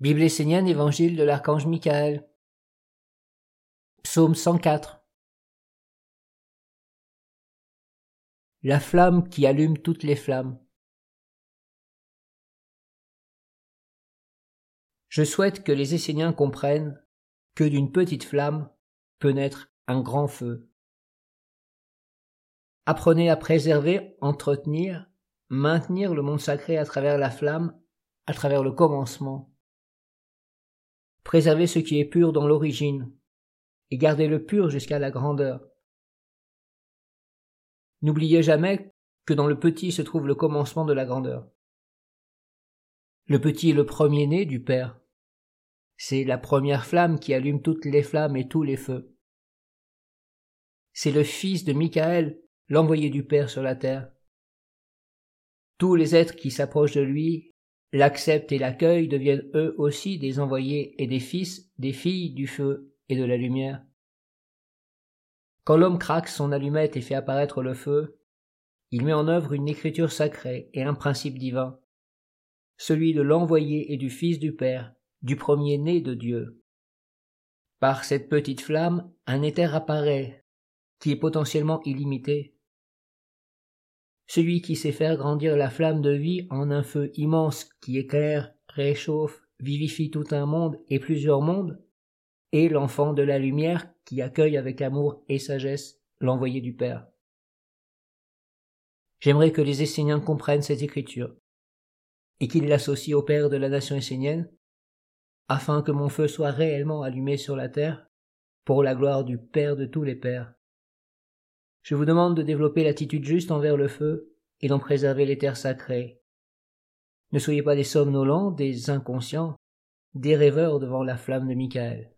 Bible essénienne, Évangile de l'archange Michael. Psaume 104. La flamme qui allume toutes les flammes. Je souhaite que les Esséniens comprennent que d'une petite flamme peut naître un grand feu. Apprenez à préserver, entretenir, maintenir le monde sacré à travers la flamme, à travers le commencement Préservez ce qui est pur dans l'origine, et gardez-le pur jusqu'à la grandeur. N'oubliez jamais que dans le petit se trouve le commencement de la grandeur. Le petit est le premier-né du Père. C'est la première flamme qui allume toutes les flammes et tous les feux. C'est le fils de Michael, l'envoyé du Père sur la terre. Tous les êtres qui s'approchent de lui l'acceptent et l'accueillent deviennent eux aussi des envoyés et des fils, des filles du feu et de la lumière. Quand l'homme craque son allumette et fait apparaître le feu, il met en œuvre une écriture sacrée et un principe divin, celui de l'envoyé et du Fils du Père, du premier-né de Dieu. Par cette petite flamme, un éther apparaît, qui est potentiellement illimité, celui qui sait faire grandir la flamme de vie en un feu immense qui éclaire, réchauffe, vivifie tout un monde et plusieurs mondes, et l'enfant de la lumière qui accueille avec amour et sagesse l'envoyé du Père. J'aimerais que les Esséniens comprennent cette écriture, et qu'ils l'associent au Père de la nation essénienne, afin que mon feu soit réellement allumé sur la terre, pour la gloire du Père de tous les Pères, je vous demande de développer l'attitude juste envers le feu et d'en préserver les terres sacrées. Ne soyez pas des somnolents, des inconscients, des rêveurs devant la flamme de Michael.